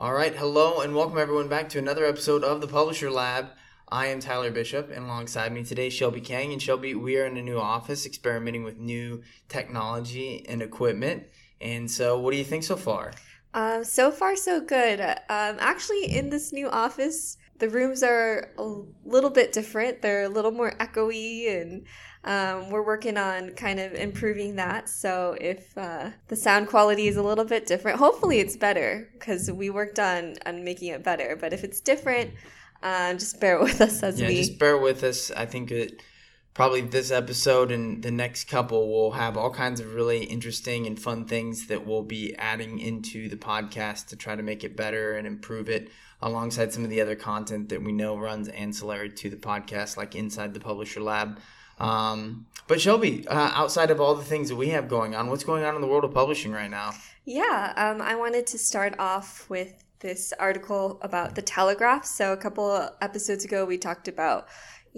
All right, hello and welcome everyone back to another episode of the Publisher Lab. I am Tyler Bishop, and alongside me today, Shelby King. And Shelby, we are in a new office experimenting with new technology and equipment. And so, what do you think so far? Um, so far, so good. Um, actually, in this new office, the rooms are a little bit different. They're a little more echoey, and um, we're working on kind of improving that. So if uh, the sound quality is a little bit different, hopefully it's better because we worked on on making it better. But if it's different, um, just bear with us as yeah, we. just bear with us. I think that probably this episode and the next couple will have all kinds of really interesting and fun things that we'll be adding into the podcast to try to make it better and improve it alongside some of the other content that we know runs ancillary to the podcast, like Inside the Publisher Lab. Um, but Shelby, uh, outside of all the things that we have going on, what's going on in the world of publishing right now? Yeah, um, I wanted to start off with this article about the Telegraph. So a couple episodes ago, we talked about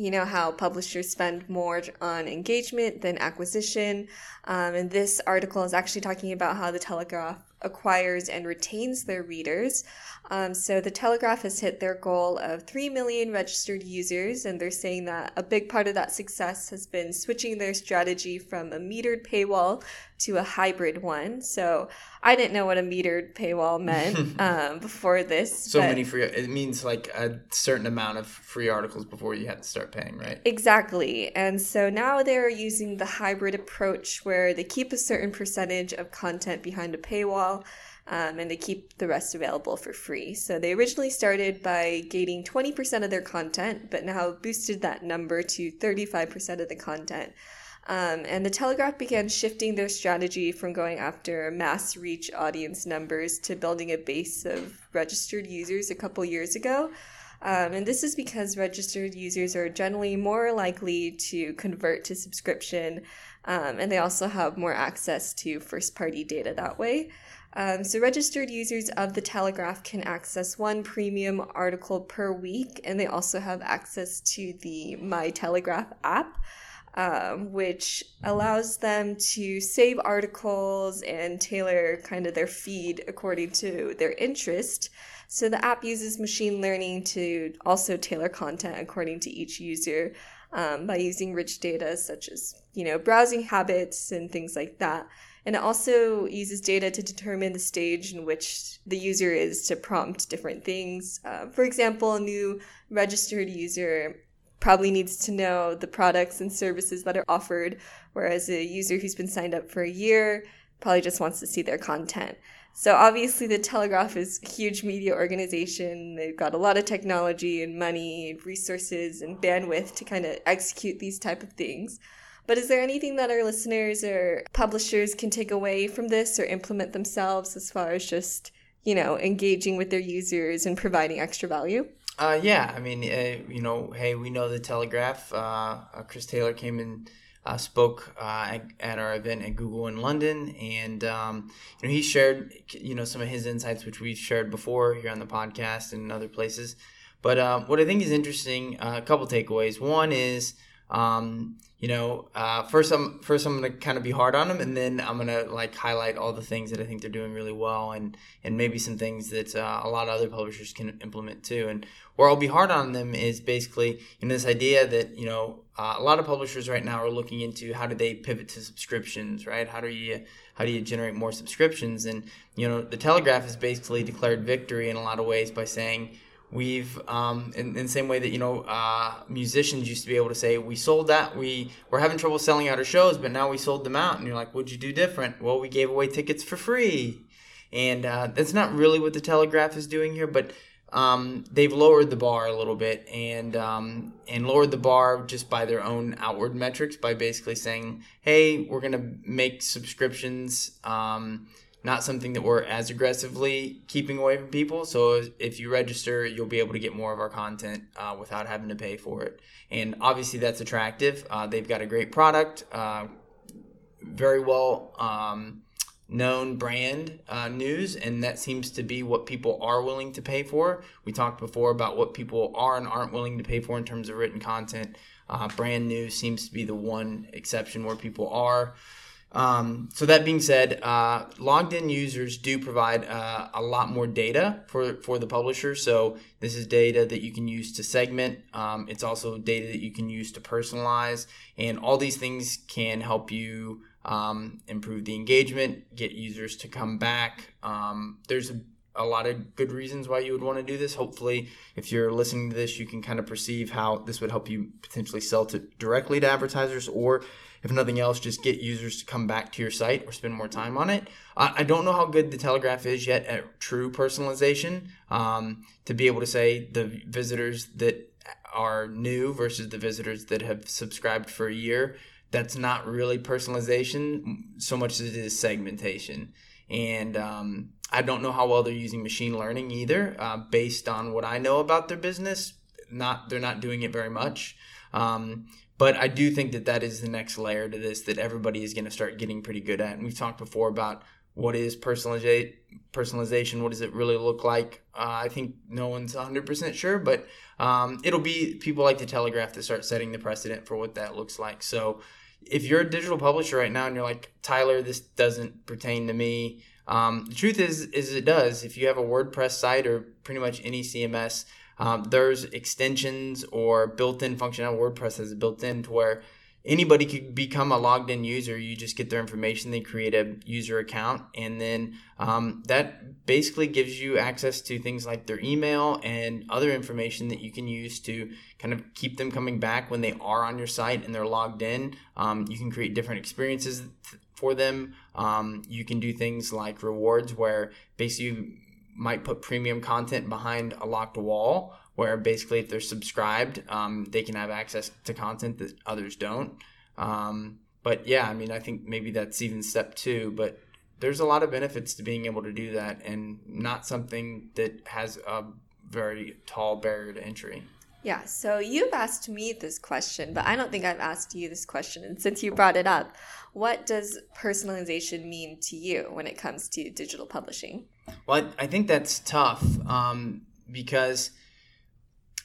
you know how publishers spend more on engagement than acquisition. Um, and this article is actually talking about how the telegraph acquires and retains their readers um, so the Telegraph has hit their goal of 3 million registered users, and they're saying that a big part of that success has been switching their strategy from a metered paywall to a hybrid one. So I didn't know what a metered paywall meant um, before this. So many free, it means like a certain amount of free articles before you had to start paying, right? Exactly. And so now they're using the hybrid approach where they keep a certain percentage of content behind a paywall um, and they keep the rest available for free. So they originally started by gating 20% of their content, but now boosted that number to 35% of the content. Um, and the Telegraph began shifting their strategy from going after mass reach audience numbers to building a base of registered users a couple years ago. Um, and this is because registered users are generally more likely to convert to subscription, um, and they also have more access to first party data that way. Um, so, registered users of the Telegraph can access one premium article per week, and they also have access to the My Telegraph app, um, which allows them to save articles and tailor kind of their feed according to their interest. So, the app uses machine learning to also tailor content according to each user. Um, by using rich data such as you know browsing habits and things like that and it also uses data to determine the stage in which the user is to prompt different things. Uh, for example, a new registered user probably needs to know the products and services that are offered, whereas a user who's been signed up for a year probably just wants to see their content. So obviously the Telegraph is a huge media organization. They've got a lot of technology and money and resources and bandwidth to kind of execute these type of things. But is there anything that our listeners or publishers can take away from this or implement themselves as far as just, you know, engaging with their users and providing extra value? Uh, yeah, I mean, uh, you know, hey, we know the Telegraph. Uh, uh Chris Taylor came and uh, spoke uh, at, at, our event at Google in London, and um, you know, he shared, you know, some of his insights, which we've shared before here on the podcast and other places. But um, what I think is interesting, a couple takeaways. One is um, you know, uh, first I'm first I'm gonna kind of be hard on them, and then I'm gonna like highlight all the things that I think they're doing really well, and and maybe some things that uh, a lot of other publishers can implement too. And where I'll be hard on them is basically you know this idea that you know uh, a lot of publishers right now are looking into how do they pivot to subscriptions, right? How do you how do you generate more subscriptions? And you know the Telegraph has basically declared victory in a lot of ways by saying We've, um, in, in, the same way that, you know, uh, musicians used to be able to say, we sold that, we were having trouble selling out our shows, but now we sold them out. And you're like, what'd you do different? Well, we gave away tickets for free. And uh, that's not really what the Telegraph is doing here, but um, they've lowered the bar a little bit and um, and lowered the bar just by their own outward metrics by basically saying, hey, we're going to make subscriptions. Um, not something that we're as aggressively keeping away from people. So if you register, you'll be able to get more of our content uh, without having to pay for it. And obviously, that's attractive. Uh, they've got a great product, uh, very well um, known brand uh, news, and that seems to be what people are willing to pay for. We talked before about what people are and aren't willing to pay for in terms of written content. Uh, brand news seems to be the one exception where people are Um, so that being said, uh, logged in users do provide uh, a lot more data for, for the publisher. So this is data that you can use to segment. Um, it's also data that you can use to personalize, and all these things can help you um, improve the engagement, get users to come back. Um, there's a, a lot of good reasons why you would want to do this. Hopefully, if you're listening to this, you can kind of perceive how this would help you potentially sell to directly to advertisers or if nothing else, just get users to come back to your site or spend more time on it. I, I don't know how good the Telegraph is yet at true personalization um, to be able to say the visitors that are new versus the visitors that have subscribed for a year. That's not really personalization so much as it is segmentation. And um, I don't know how well they're using machine learning either. Uh, based on what I know about their business, not they're not doing it very much. Um, but I do think that that is the next layer to this that everybody is going to start getting pretty good at. And we've talked before about what is personalization, personalization, what does it really look like? Uh, I think no one's 100% sure, but um, it'll be people like the Telegraph to start setting the precedent for what that looks like. So if you're a digital publisher right now and you're like, Tyler, this doesn't pertain to me, um, the truth is, is it does. If you have a WordPress site or pretty much any CMS, um, there's extensions or built-in functionality. WordPress has built in to where anybody could become a logged in user. You just get their information, they create a user account, and then um, that basically gives you access to things like their email and other information that you can use to kind of keep them coming back when they are on your site and they're logged in. Um, you can create different experiences for them. Um, you can do things like rewards where basically might put premium content behind a locked wall where basically if they're subscribed um, they can have access to content that others don't um, but yeah i mean i think maybe that's even step two but there's a lot of benefits to being able to do that and not something that has a very tall barrier to entry yeah, so you've asked me this question, but I don't think I've asked you this question. And since you brought it up, what does personalization mean to you when it comes to digital publishing? Well, I, I think that's tough um, because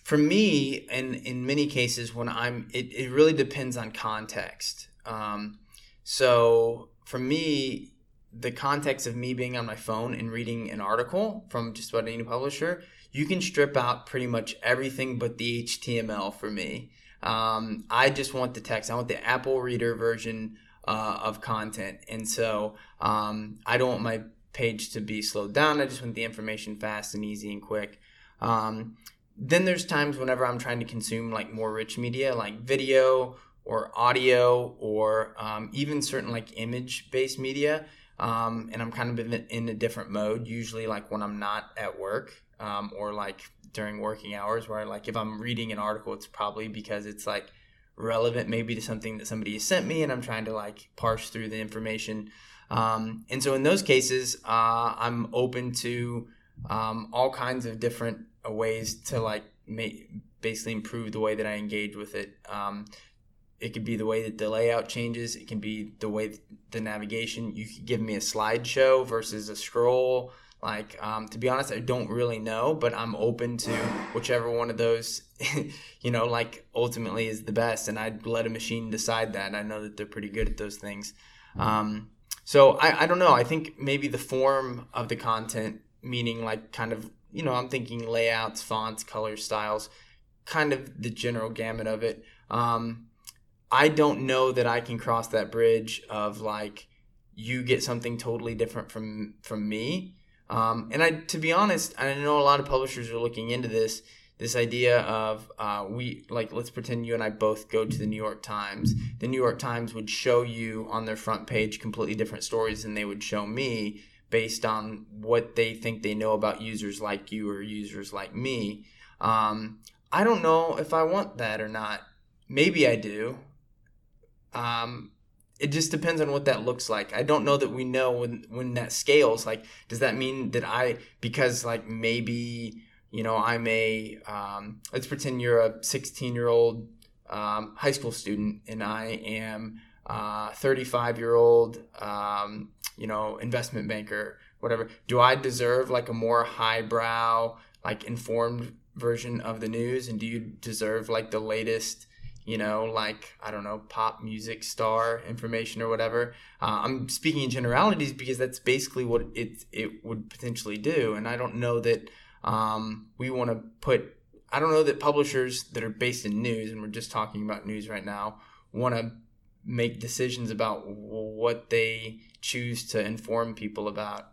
for me, and in many cases, when I'm, it, it really depends on context. Um, so for me, the context of me being on my phone and reading an article from just about any publisher, you can strip out pretty much everything but the HTML for me. Um, I just want the text. I want the Apple Reader version uh, of content, and so um, I don't want my page to be slowed down. I just want the information fast and easy and quick. Um, then there's times whenever I'm trying to consume like more rich media, like video or audio or um, even certain like image based media. Um, and I'm kind of in a different mode, usually like when I'm not at work um, or like during working hours, where like if I'm reading an article, it's probably because it's like relevant maybe to something that somebody has sent me and I'm trying to like parse through the information. Um, and so in those cases, uh, I'm open to um, all kinds of different uh, ways to like make, basically improve the way that I engage with it. Um, it could be the way that the layout changes. It can be the way the navigation. You could give me a slideshow versus a scroll. Like, um, to be honest, I don't really know, but I'm open to whichever one of those, you know, like ultimately is the best. And I'd let a machine decide that. I know that they're pretty good at those things. Um, so I, I don't know. I think maybe the form of the content, meaning like kind of, you know, I'm thinking layouts, fonts, colors, styles, kind of the general gamut of it. Um, I don't know that I can cross that bridge of like you get something totally different from from me. Um, and I, to be honest, I know a lot of publishers are looking into this this idea of uh, we like let's pretend you and I both go to the New York Times. The New York Times would show you on their front page completely different stories than they would show me based on what they think they know about users like you or users like me. Um, I don't know if I want that or not. Maybe I do. Um, it just depends on what that looks like. I don't know that we know when when that scales. Like, does that mean that I because like maybe you know, I'm a, um, let's pretend you're a 16 year old um, high school student and I am a 35 year old, um, you know, investment banker, whatever. Do I deserve like a more highbrow, like informed version of the news? And do you deserve like the latest, you know, like I don't know, pop music star information or whatever. Uh, I'm speaking in generalities because that's basically what it it would potentially do, and I don't know that um, we want to put. I don't know that publishers that are based in news, and we're just talking about news right now, want to make decisions about what they choose to inform people about.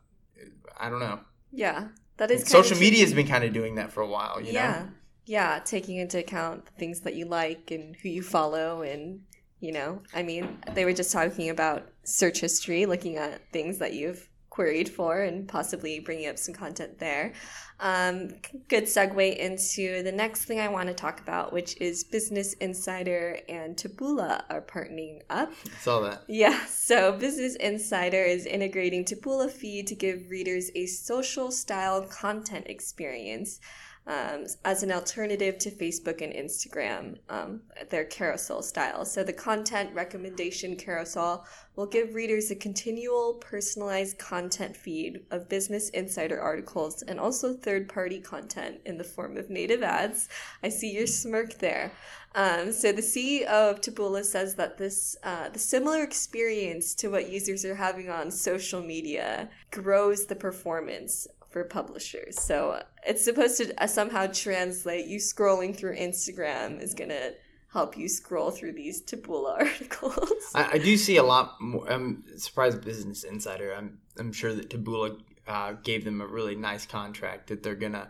I don't know. Yeah, that is social media has been kind of doing that for a while. You yeah, know? yeah, taking into account the things that you like and who you follow, and you know, I mean, they were just talking about search history, looking at things that you've queried for and possibly bringing up some content there. Um, good segue into the next thing I want to talk about, which is Business Insider and Taboola are partnering up. Saw that. Yeah, so Business Insider is integrating Taboola feed to give readers a social style content experience um, as an alternative to Facebook and Instagram, um, their carousel style. So the content recommendation carousel will give readers a continual personalized content feed of Business Insider articles and also third party content in the form of native ads. I see your smirk there. Um, so the CEO of Taboola says that this uh, the similar experience to what users are having on social media grows the performance for publishers. So it's supposed to uh, somehow translate. You scrolling through Instagram is gonna help you scroll through these Taboola articles. I, I do see a lot more. I'm surprised Business Insider. I'm I'm sure that Taboola uh, gave them a really nice contract that they're gonna.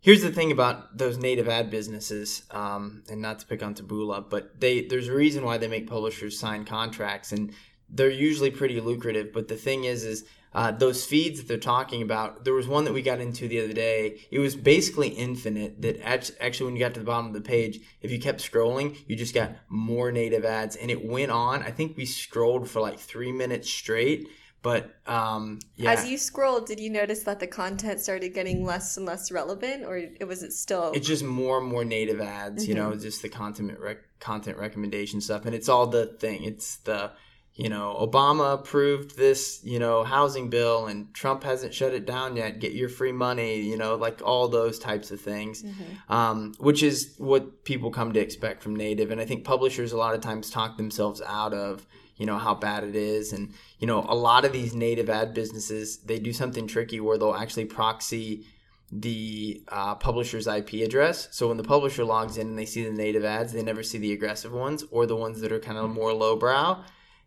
Here's the thing about those native ad businesses, um, and not to pick on Taboola, but they there's a reason why they make publishers sign contracts, and they're usually pretty lucrative. But the thing is, is uh, those feeds that they're talking about, there was one that we got into the other day. It was basically infinite. That actually, when you got to the bottom of the page, if you kept scrolling, you just got more native ads, and it went on. I think we scrolled for like three minutes straight. But um, yeah. As you scrolled, did you notice that the content started getting less and less relevant, or was it still? It's just more and more native ads. Mm-hmm. You know, just the content rec- content recommendation stuff, and it's all the thing. It's the you know, Obama approved this, you know, housing bill and Trump hasn't shut it down yet. Get your free money, you know, like all those types of things, mm-hmm. um, which is what people come to expect from native. And I think publishers a lot of times talk themselves out of, you know, how bad it is. And, you know, a lot of these native ad businesses, they do something tricky where they'll actually proxy the uh, publisher's IP address. So when the publisher logs in and they see the native ads, they never see the aggressive ones or the ones that are kind of more lowbrow.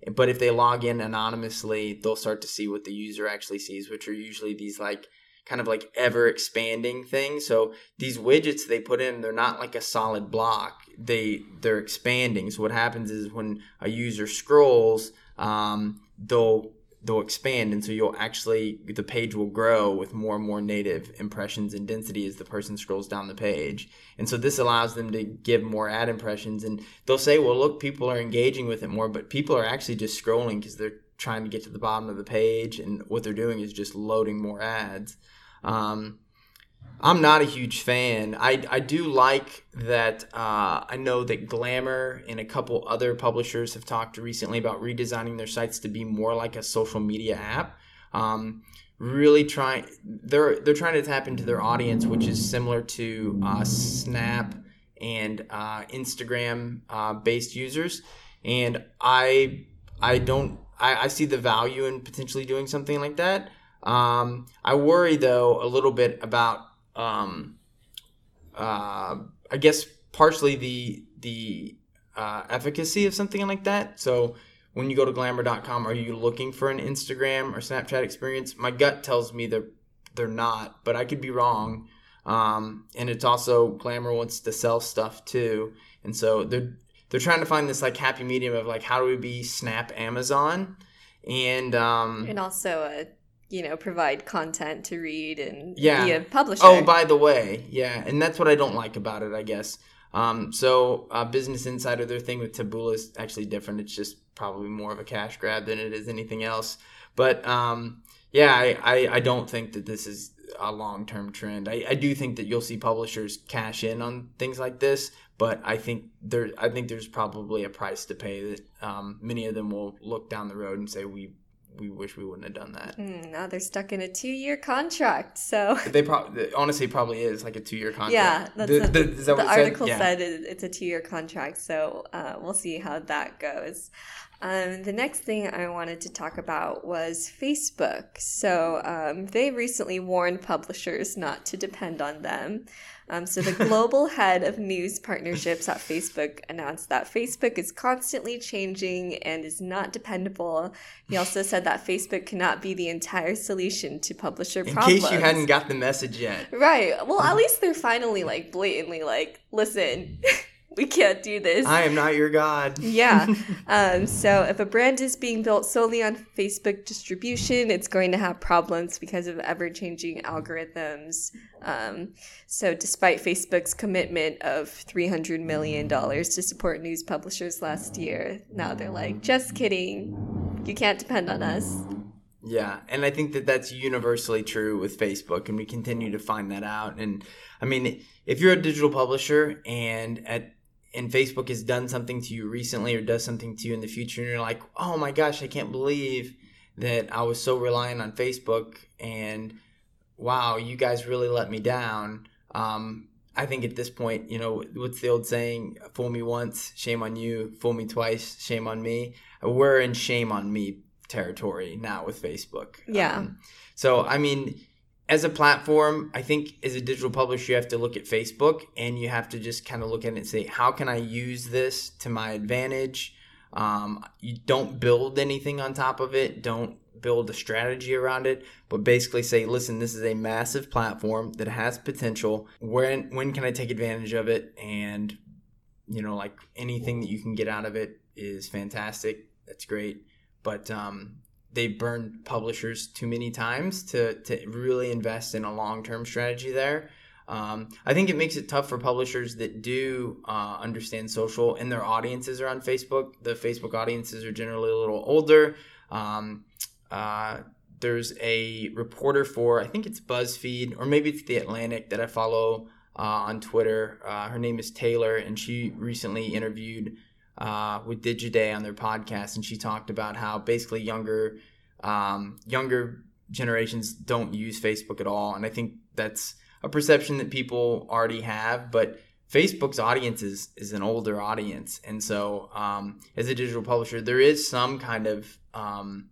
But if they log in anonymously, they'll start to see what the user actually sees, which are usually these like kind of like ever expanding things. So these widgets they put in, they're not like a solid block. They they're expanding. So what happens is when a user scrolls, um, they'll they'll expand and so you'll actually the page will grow with more and more native impressions and density as the person scrolls down the page. And so this allows them to give more ad impressions and they'll say well look people are engaging with it more but people are actually just scrolling because they're trying to get to the bottom of the page and what they're doing is just loading more ads. Um, I'm not a huge fan. I, I do like that. Uh, I know that Glamour and a couple other publishers have talked recently about redesigning their sites to be more like a social media app. Um, really trying they're they're trying to tap into their audience, which is similar to uh, Snap and uh, Instagram uh, based users. And I I don't I, I see the value in potentially doing something like that. Um, I worry though a little bit about um, uh, I guess partially the the uh, efficacy of something like that. So when you go to glamour.com, are you looking for an Instagram or Snapchat experience? My gut tells me they're they're not, but I could be wrong. Um, and it's also Glamour wants to sell stuff too, and so they're they're trying to find this like happy medium of like how do we be Snap Amazon, and um, and also a you know, provide content to read and yeah. be a publisher. Oh, by the way, yeah, and that's what I don't like about it, I guess. Um, so uh, Business Insider, their thing with Taboola is actually different. It's just probably more of a cash grab than it is anything else. But um, yeah, I, I, I, don't think that this is a long term trend. I, I do think that you'll see publishers cash in on things like this, but I think there I think there's probably a price to pay that um, many of them will look down the road and say we we wish we wouldn't have done that. Mm, now they're stuck in a two-year contract. So they probably honestly probably is like a two-year contract. Yeah, that's the, the, is that the what it article said, said it, it's a two-year contract. So uh, we'll see how that goes. Um, the next thing I wanted to talk about was Facebook. So um, they recently warned publishers not to depend on them. Um, so the global head of news partnerships at Facebook announced that Facebook is constantly changing and is not dependable. He also said that Facebook cannot be the entire solution to publisher In problems. case you hadn't got the message yet. Right. Well, at least they're finally like blatantly like, listen, we can't do this. I am not your god. yeah. Um, so if a brand is being built solely on Facebook distribution, it's going to have problems because of ever changing algorithms. Um, so despite Facebook's commitment of $300 million to support news publishers last year, now they're like, just kidding. You can't depend on us. Yeah, and I think that that's universally true with Facebook, and we continue to find that out. And I mean, if you're a digital publisher and at and Facebook has done something to you recently or does something to you in the future, and you're like, oh my gosh, I can't believe that I was so reliant on Facebook, and wow, you guys really let me down. Um, I think at this point, you know, what's the old saying? Fool me once, shame on you. Fool me twice, shame on me. We're in shame on me territory now with Facebook. Yeah. Um, so, I mean, as a platform, I think as a digital publisher, you have to look at Facebook and you have to just kind of look at it and say, how can I use this to my advantage? Um, you don't build anything on top of it. Don't build a strategy around it, but basically say, listen, this is a massive platform that has potential. When when can I take advantage of it? And you know, like anything that you can get out of it is fantastic. That's great, but um, they burned publishers too many times to to really invest in a long term strategy there. Um, I think it makes it tough for publishers that do uh, understand social and their audiences are on Facebook. The Facebook audiences are generally a little older. Um, uh, there's a reporter for I think it's BuzzFeed or maybe it's the Atlantic that I follow uh, on Twitter. Uh, her name is Taylor, and she recently interviewed uh, with Digiday on their podcast, and she talked about how basically younger um, younger generations don't use Facebook at all, and I think that's a perception that people already have, but Facebook's audience is, is an older audience. And so, um, as a digital publisher, there is some kind of, um,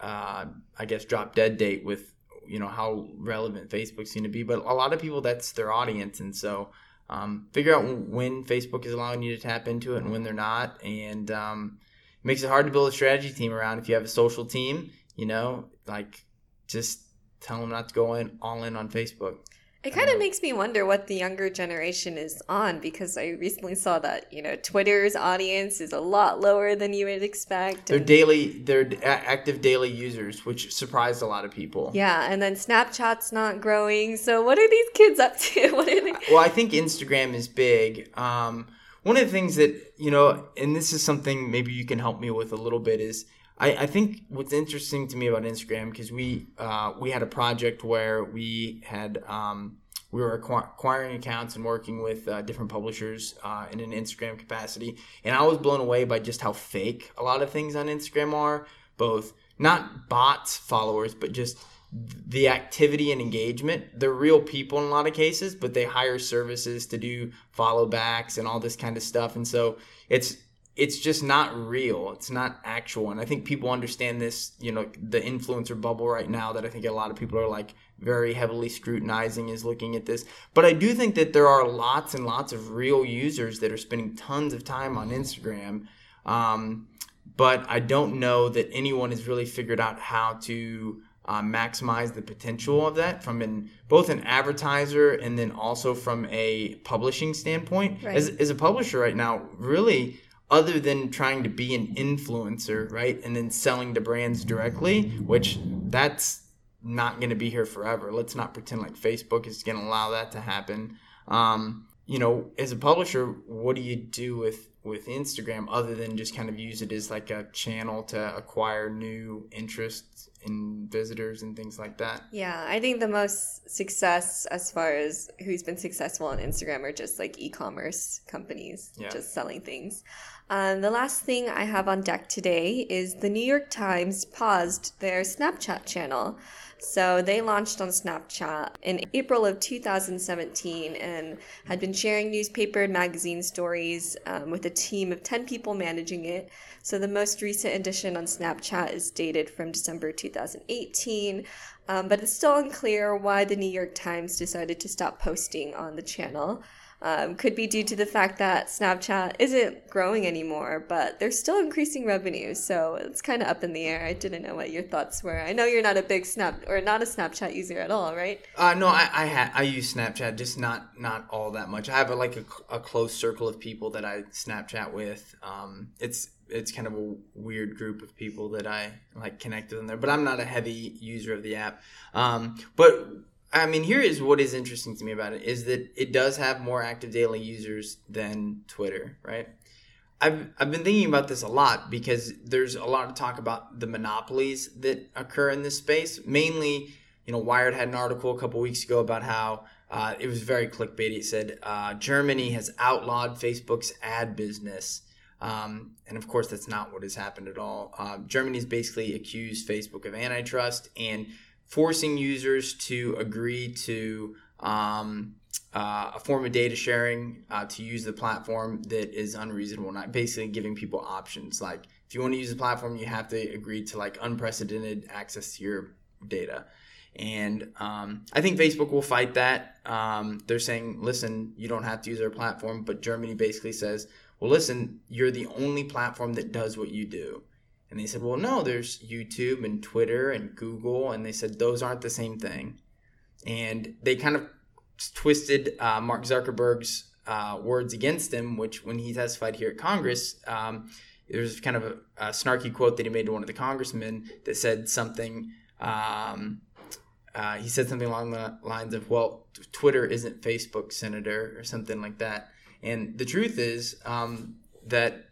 uh, I guess, drop dead date with, you know, how relevant Facebook's going to be. But a lot of people, that's their audience. And so, um, figure out when Facebook is allowing you to tap into it and when they're not. And um, it makes it hard to build a strategy team around. If you have a social team, you know, like just tell them not to go in all in on Facebook. It kind of makes me wonder what the younger generation is on because I recently saw that, you know, Twitter's audience is a lot lower than you would expect. They're daily, they're active daily users, which surprised a lot of people. yeah, and then Snapchat's not growing. So what are these kids up to? What are they? Well, I think Instagram is big. Um, one of the things that you know, and this is something maybe you can help me with a little bit is. I, I think what's interesting to me about Instagram because we uh, we had a project where we had um, we were acqu- acquiring accounts and working with uh, different publishers uh, in an Instagram capacity, and I was blown away by just how fake a lot of things on Instagram are, both not bots followers, but just the activity and engagement. They're real people in a lot of cases, but they hire services to do follow backs and all this kind of stuff, and so it's it's just not real. It's not actual. And I think people understand this, you know, the influencer bubble right now that I think a lot of people are like very heavily scrutinizing is looking at this. But I do think that there are lots and lots of real users that are spending tons of time on Instagram. Um, but I don't know that anyone has really figured out how to uh, maximize the potential of that from an both an advertiser and then also from a publishing standpoint. Right. As, as a publisher right now, really other than trying to be an influencer, right? And then selling to brands directly, which that's not going to be here forever. Let's not pretend like Facebook is going to allow that to happen. Um, you know, as a publisher, what do you do with with Instagram other than just kind of use it as like a channel to acquire new interests in visitors and things like that. Yeah, I think the most success as far as who's been successful on Instagram are just like e-commerce companies Yeah. just selling things. Um, the last thing I have on deck today is the New York Times paused their Snapchat channel. So they launched on Snapchat in April of 2017 and had been sharing newspaper and magazine stories um, with a team of 10 people managing it. So the most recent edition on Snapchat is dated from December 2018, um, but it's still unclear why the New York Times decided to stop posting on the channel. Um, could be due to the fact that Snapchat isn't growing anymore, but they're still increasing revenue, so it's kind of up in the air. I didn't know what your thoughts were. I know you're not a big Snap or not a Snapchat user at all, right? Uh, no, I I, ha- I use Snapchat, just not not all that much. I have a, like a, a close circle of people that I Snapchat with. Um, it's it's kind of a weird group of people that I like connected in there, but I'm not a heavy user of the app. Um, but I mean, here is what is interesting to me about it is that it does have more active daily users than Twitter, right? I've, I've been thinking about this a lot because there's a lot of talk about the monopolies that occur in this space. Mainly, you know, Wired had an article a couple weeks ago about how uh, it was very clickbaity. It said uh, Germany has outlawed Facebook's ad business. Um, and of course, that's not what has happened at all. Uh, Germany's basically accused Facebook of antitrust and forcing users to agree to um, uh, a form of data sharing uh, to use the platform that is unreasonable, not basically giving people options. Like if you want to use the platform, you have to agree to like unprecedented access to your data. And um, I think Facebook will fight that. Um, they're saying, listen, you don't have to use our platform. But Germany basically says, well, listen, you're the only platform that does what you do. And they said, well, no, there's YouTube and Twitter and Google. And they said, those aren't the same thing. And they kind of twisted uh, Mark Zuckerberg's uh, words against him, which when he testified here at Congress, um, there's kind of a, a, snarky quote that he made to one of the congressmen that said something. Um, uh, he said something along the lines of, well, Twitter isn't Facebook, Senator, or something like that. And the truth is um, that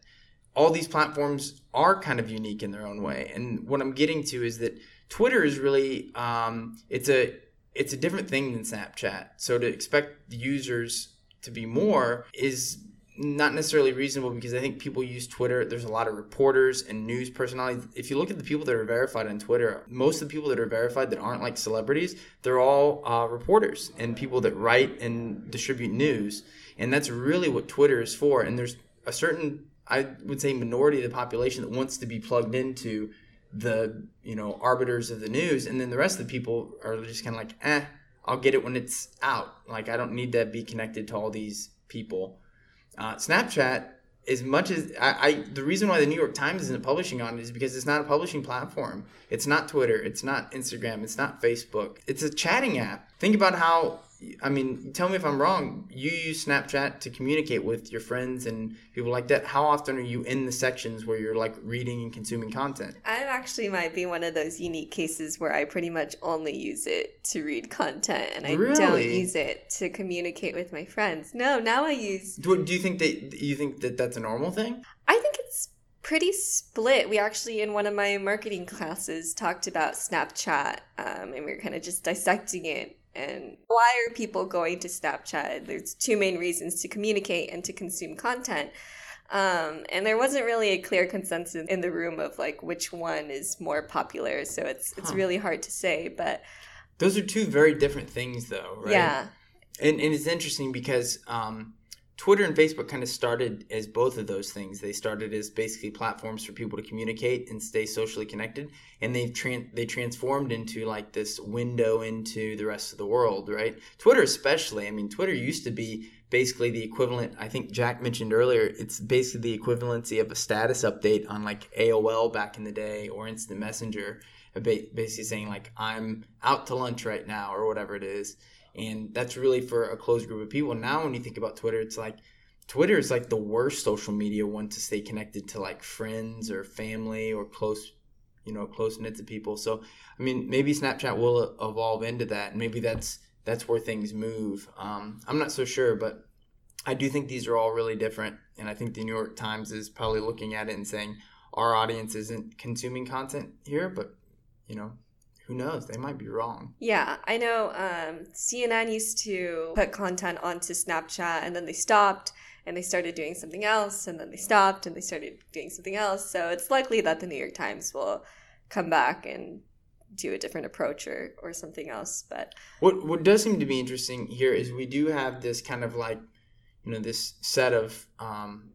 all these platforms are kind of unique in their own way. And what I'm getting to is that Twitter is really um, it's a it's a different thing than Snapchat. So to expect the users to be more is not necessarily reasonable because I think people use Twitter. There's a lot of reporters and news personalities. If you look at the people that are verified on Twitter, most of the people that are verified that aren't like celebrities, they're all uh, reporters and people that write and distribute news. And that's really what Twitter is for. And there's a certain, I would say, minority of the population that wants to be plugged into the you know arbiters of the news and then the rest of the people are just kind of like eh i'll get it when it's out. Like i don't need to be connected to all these people. Uh, snapchat as much as I, I the reason why the new york times isn't publishing on it is because it's not a publishing platform. It's not twitter. It's not instagram. It's not facebook. It's a chatting app. Think about how I mean, tell me if I'm wrong. You use Snapchat to communicate with your friends and people like that. How often are you in the sections where you're like reading and consuming content? I actually might be one of those unique cases where I pretty much only use it to read content and I Really? don't use it to communicate with my friends. No, now I use Do, do you think that you think that that's a normal thing? I think it's pretty split. We actually, in one of my marketing classes, talked about Snapchat, um, and we were kind of just dissecting it. And why are people going to Snapchat? There's two main reasons to communicate and to consume content. Um, and there wasn't really a clear consensus in the room of like which one is more popular. So it's it's Huh. really hard to say. But Those are two very different things, though, right? yeah, And, and it's interesting because um, Twitter and Facebook kind of started as both of those things. They started as basically platforms for people to communicate and stay socially connected, and they've tran- they transformed into like this window into the rest of the world, right? Twitter, especially. I mean, Twitter used to be basically the equivalent. I think Jack mentioned earlier. It's basically the equivalency of a status update on like AOL back in the day or Instant Messenger, basically saying like I'm out to lunch right now or whatever it is and that's really for a closed group of people. Now when you think about twitter it's like twitter is like the worst social media one to stay connected to like friends or family or close you know close knit to people. So i mean maybe snapchat will evolve into that. Maybe that's that's where things move. Um, i'm not so sure but I do think these are all really different, and I think the New York Times is probably looking at it and saying our audience isn't consuming content here, but you know, who knows? They might be wrong. Yeah, I know. Um, CNN used to put content onto Snapchat, and then they stopped, and they started doing something else, and then they stopped, and they started doing something else. So it's likely that the New York Times will come back and do a different approach or, or something else. But what what does seem to be interesting here is we do have this kind of like you know this set of um,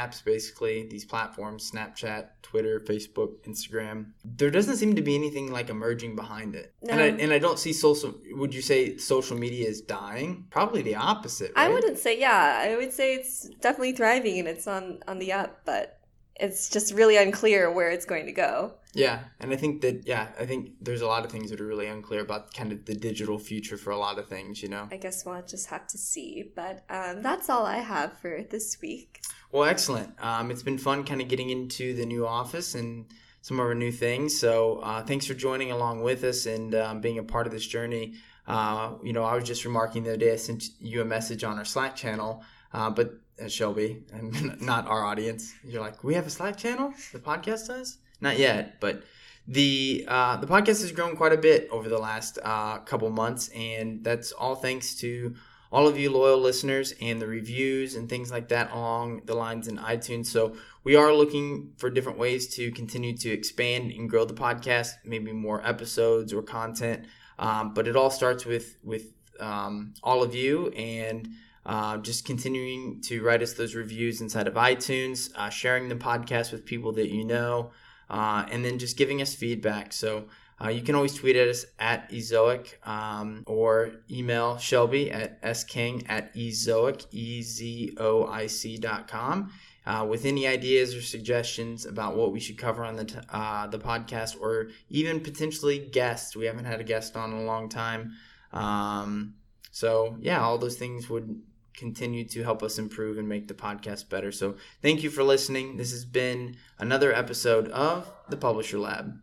apps basically these platforms snapchat twitter facebook instagram there doesn't seem to be anything like emerging behind it No. and, I, and i don't see social would you say social media is dying probably the opposite I wouldn't say yeah. I would say it's definitely thriving and it's on on the up, but it's just really unclear where it's going to go. yeah and i think that yeah i think there's a lot of things that are really unclear about kind of the digital future for a lot of things you know I guess we'll just have to see. But um, that's all I have for this week. Well, excellent. Um, it's been fun kind of getting into the new office and some of our new things. So uh, thanks for joining along with us and um, being a part of this journey. Uh, you know, I was just remarking the other day, I sent you a message on our Slack channel, uh, but uh, Shelby, and not our audience. You're like, we have a Slack channel? The podcast does? Not yet, but the uh, the podcast has grown quite a bit over the last uh, couple months, and that's all thanks to all of you loyal listeners and the reviews and things like that along the lines in iTunes. So we are looking for different ways to continue to expand and grow the podcast, maybe more episodes or content. Um, but it all starts with with um, all of you and. Uh, just continuing to write us those reviews inside of iTunes, uh, sharing the podcast with people that you know, uh, and then just giving us feedback. So uh, you can always tweet at us at ezoic um, or email Shelby at sking at ezoic, E-Z-O-I-C dot com uh, with any ideas or suggestions about what we should cover on the, t- uh, the podcast or even potentially guests. We haven't had a guest on in a long time. Um, so, yeah, all those things would continue to help us improve and make the podcast better. So, thank you for listening. This has been another episode of The Publisher Lab.